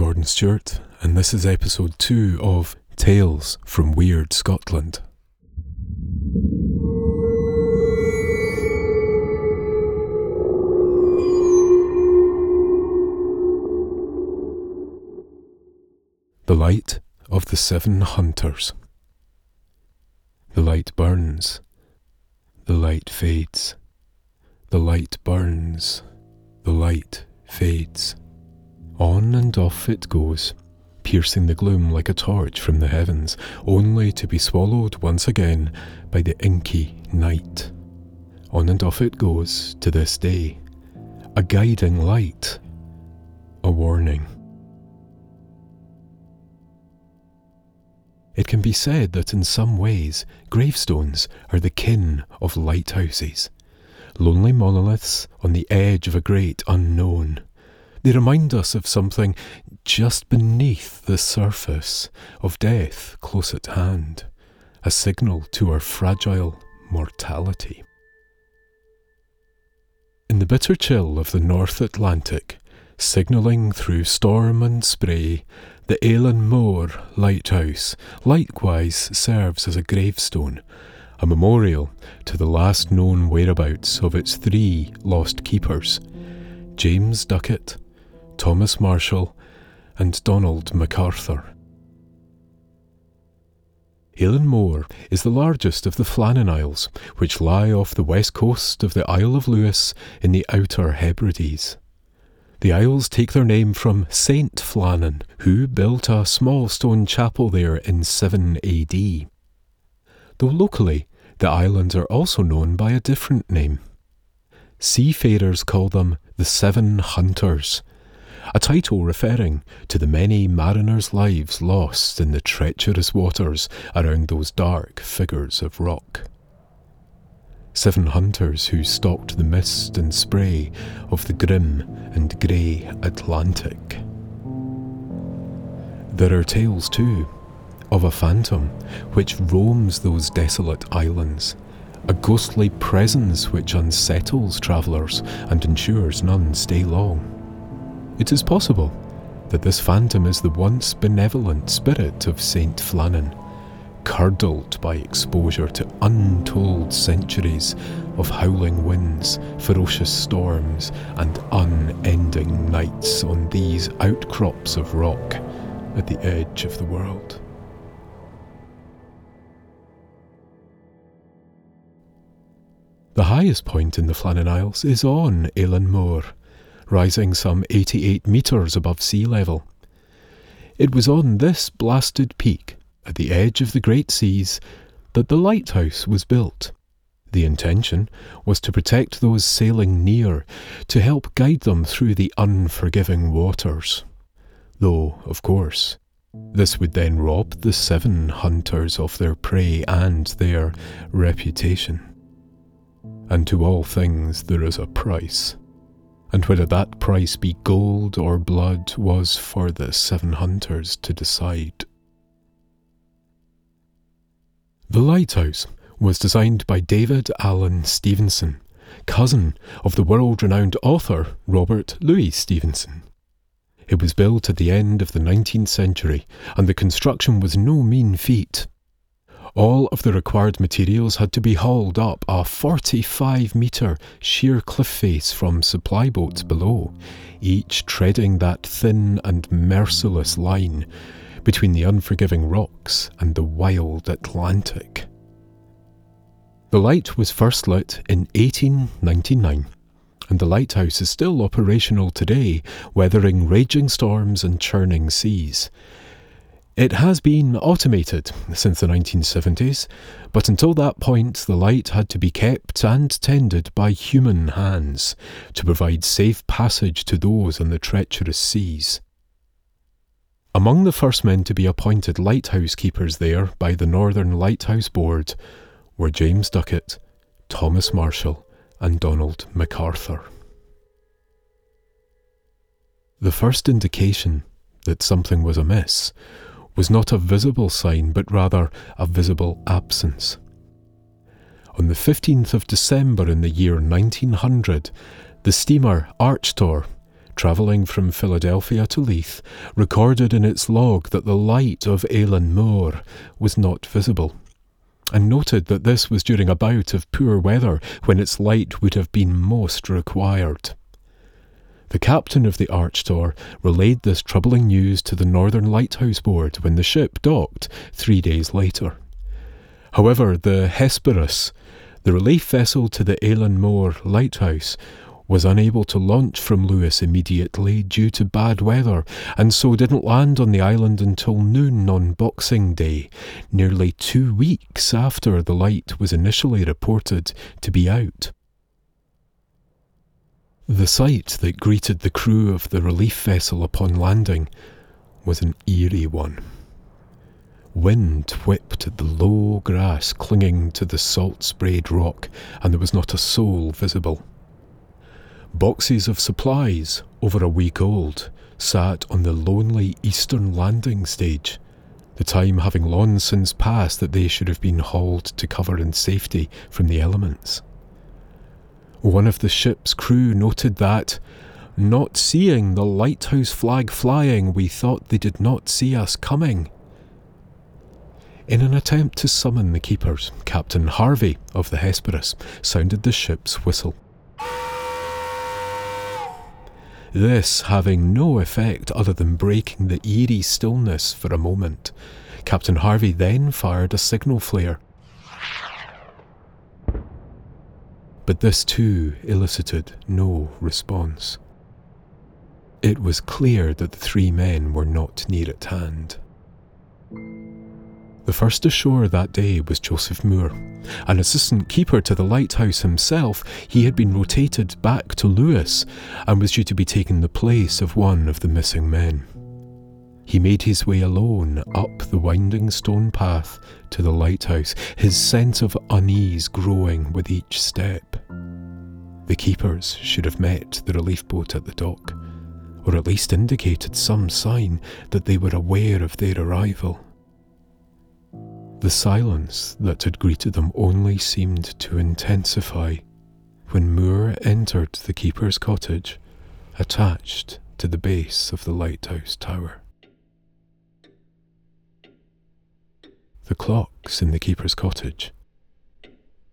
Gordon Stewart, and this is episode 2 of Tales from Weird Scotland. The Light of the Seven Hunters. The light burns, the light fades, the light burns, the light fades. On and off it goes, piercing the gloom like a torch from the heavens, only to be swallowed once again by the inky night. On and off it goes to this day, a guiding light, a warning. It can be said that in some ways, gravestones are the kin of lighthouses, lonely monoliths on the edge of a great unknown. They remind us of something just beneath the surface, of death close at hand, a signal to our fragile mortality. In the bitter chill of the North Atlantic, signalling through storm and spray, the Eilean Mor lighthouse likewise serves as a gravestone, a memorial to the last known whereabouts of its three lost keepers James Ducat, Thomas Marshall, and Donald MacArthur. Eilean Mor is the largest of the Flannan Isles, which lie off the west coast of the Isle of Lewis in the Outer Hebrides. The Isles take their name from Saint Flannan, who built a small stone chapel there in 7 AD. Though locally, the islands are also known by a different name. Seafarers call them the Seven Hunters, a title referring to the many mariners' lives lost in the treacherous waters around those dark figures of rock seven hunters who stalked the mist and spray of the grim and grey Atlantic. There are tales, too, of a phantom which roams those desolate islands, a ghostly presence which unsettles travellers and ensures none stay long. It is possible that this phantom is the once benevolent spirit of Saint Flannan curdled by exposure to untold centuries of howling winds, ferocious storms, and unending nights on these outcrops of rock at the edge of the world. The highest point in the Flannan Isles is on Eilean Mor, rising some 88 metres above sea level. It was on this blasted peak at the edge of the great seas that the lighthouse was built. The intention was to protect those sailing near, to help guide them through the unforgiving waters. Though, of course, this would then rob the seven hunters of their prey and their reputation. And to all things there is a price. And whether that price be gold or blood was for the seven hunters to decide. The lighthouse was designed by David Alan Stevenson, cousin of the world renowned author Robert Louis Stevenson. It was built at the end of the 19th century, and the construction was no mean feat. All of the required materials had to be hauled up a 45 metre sheer cliff face from supply boats below, each treading that thin and merciless line between the unforgiving rocks and the wild Atlantic. The light was first lit in 1899, and the lighthouse is still operational today, weathering raging storms and churning seas. It has been automated since the 1970s, but until that point, the light had to be kept and tended by human hands to provide safe passage to those on the treacherous seas. Among the first men to be appointed lighthouse keepers there by the Northern Lighthouse Board were James Ducat, Thomas Marshall, and Donald MacArthur. The first indication that something was amiss was not a visible sign, but rather a visible absence. On the 15th of December in the year 1900, the steamer Archtor travelling from Philadelphia to Leith, recorded in its log that the light of Eilean Mor was not visible, and noted that this was during a bout of poor weather when its light would have been most required. The captain of the Archtor relayed this troubling news to the Northern Lighthouse Board when the ship docked three days later. However, the Hesperus, the relief vessel to the Eilean Mor lighthouse, was unable to launch from Lewis immediately due to bad weather, and so didn't land on the island until noon on Boxing Day, nearly two weeks after the light was initially reported to be out. The sight that greeted the crew of the relief vessel upon landing was an eerie one. Wind whipped the low grass clinging to the salt sprayed rock, and there was not a soul visible. Boxes of supplies, over a week old, sat on the lonely eastern landing stage, the time having long since passed that they should have been hauled to cover in safety from the elements. One of the ship's crew noted that, not seeing the lighthouse flag flying, we thought they did not see us coming. In an attempt to summon the keepers, Captain Harvey of the Hesperus sounded the ship's whistle. This having no effect other than breaking the eerie stillness for a moment, Captain Harvey then fired a signal flare but this too elicited no response. It was clear that the three men were not near at hand. The first ashore that day was Joseph Moore. An assistant keeper to the lighthouse himself, he had been rotated back to Lewis and was due to be taking the place of one of the missing men. He made his way alone up the winding stone path to the lighthouse, his sense of unease growing with each step. The keepers should have met the relief boat at the dock, or at least indicated some sign that they were aware of their arrival. The silence that had greeted them only seemed to intensify when Moore entered the keeper's cottage attached to the base of the lighthouse tower. The clocks in the keeper's cottage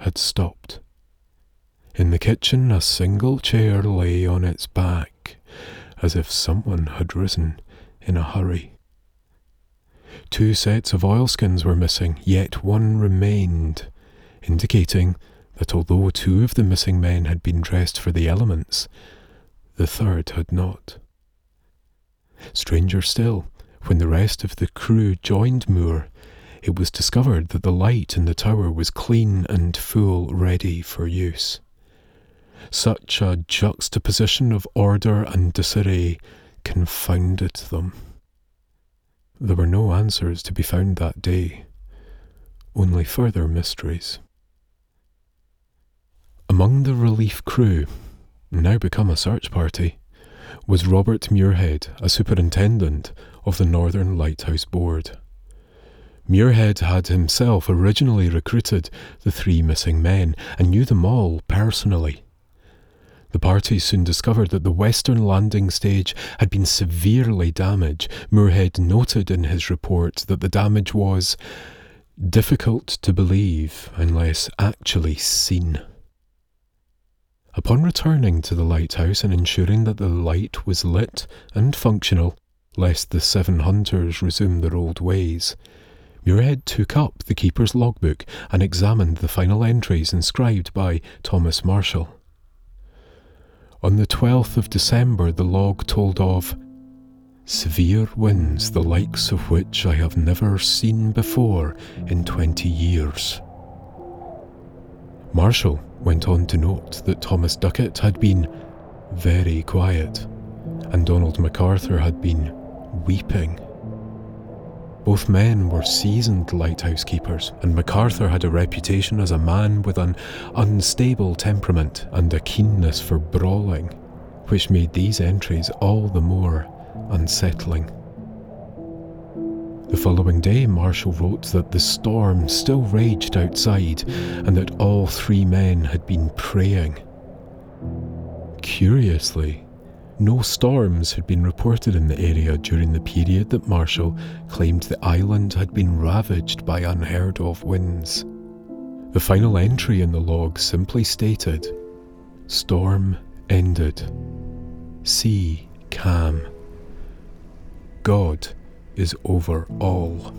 had stopped. In the kitchen, a single chair lay on its back, as if someone had risen in a hurry. Two sets of oilskins were missing, yet one remained, indicating that although two of the missing men had been dressed for the elements, the third had not. Stranger still, when the rest of the crew joined Moore, it was discovered that the light in the tower was clean and full ready for use. Such a juxtaposition of order and disarray confounded them. There were no answers to be found that day, only further mysteries. Among the relief crew, now become a search party, was Robert Muirhead, a superintendent of the Northern Lighthouse Board. Muirhead had himself originally recruited the three missing men and knew them all personally. The party soon discovered that the western landing stage had been severely damaged. Muirhead noted in his report that the damage was difficult to believe unless actually seen. Upon returning to the lighthouse and ensuring that the light was lit and functional, lest the seven hunters resume their old ways, Muirhead took up the keeper's logbook and examined the final entries inscribed by Thomas Marshall. On the 12th of December, the log told of severe winds, the likes of which I have never seen before in 20 years. Marshall went on to note that Thomas Ducat had been very quiet, and Donald MacArthur had been weeping both men were seasoned lighthouse keepers, and MacArthur had a reputation as a man with an unstable temperament and a keenness for brawling, which made these entries all the more unsettling. The following day, Marshall wrote that the storm still raged outside and that all three men had been praying. Curiously, no storms had been reported in the area during the period that Marshall claimed the island had been ravaged by unheard of winds. The final entry in the log simply stated Storm ended. Sea calm. God is over all.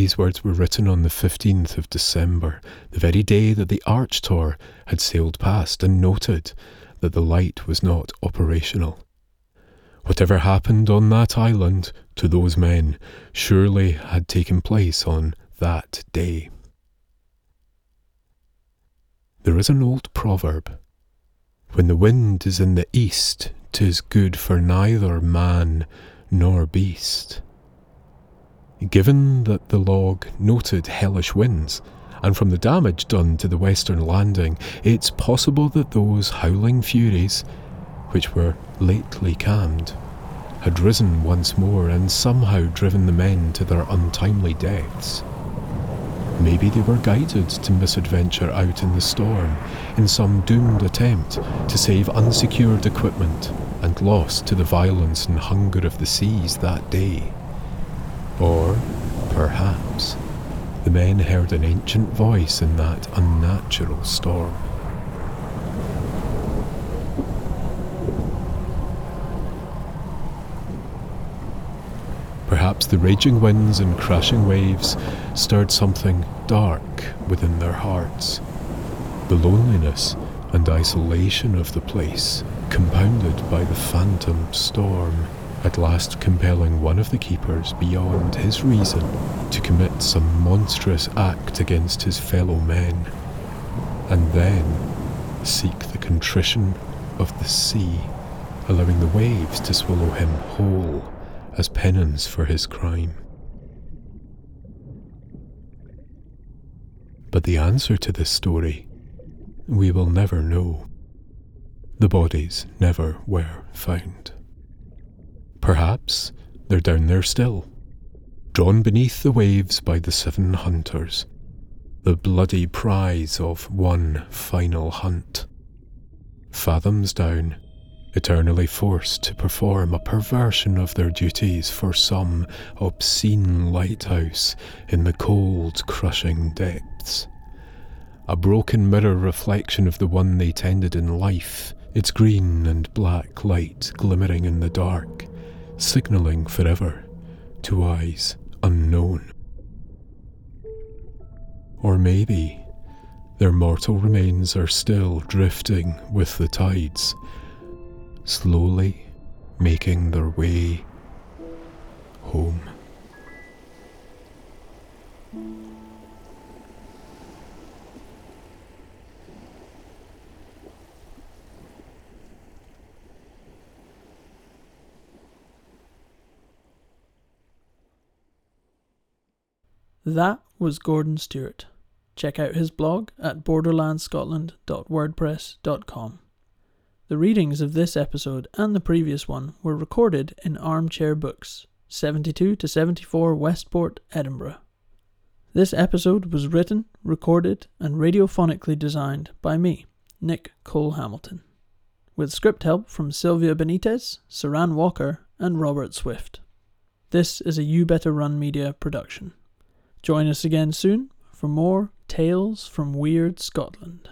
These words were written on the 15th of December, the very day that the Archtor had sailed past and noted that the light was not operational. Whatever happened on that island to those men surely had taken place on that day. There is an old proverb When the wind is in the east, 'tis good for neither man nor beast. Given that the log noted hellish winds, and from the damage done to the western landing, it's possible that those howling furies, which were lately calmed, had risen once more and somehow driven the men to their untimely deaths. Maybe they were guided to misadventure out in the storm in some doomed attempt to save unsecured equipment and lost to the violence and hunger of the seas that day. Or, perhaps, the men heard an ancient voice in that unnatural storm. Perhaps the raging winds and crashing waves stirred something dark within their hearts. The loneliness and isolation of the place, compounded by the phantom storm at last compelling one of the keepers beyond his reason to commit some monstrous act against his fellow men, and then seek the contrition of the sea, allowing the waves to swallow him whole as penance for his crime. But the answer to this story we will never know. The bodies never were found. Perhaps they're down there still, drawn beneath the waves by the seven hunters, the bloody prize of one final hunt. Fathoms down, eternally forced to perform a perversion of their duties for some obscene lighthouse in the cold, crushing depths. A broken mirror reflection of the one they tended in life, its green and black light glimmering in the dark signalling forever to eyes unknown. Or maybe their mortal remains are still drifting with the tides, slowly making their way home. That was Gordon Stewart. Check out his blog at borderlandscotland.wordpress.com. The readings of this episode and the previous one were recorded in Armchair Books, 72 to 74 Westport, Edinburgh. This episode was written, recorded, and radiophonically designed by me, Nick Cole Hamilton, with script help from Sylvia Benitez, Saran Walker, and Robert Swift. This is a You Better Run Media production. Join us again soon for more Tales from Weird Scotland.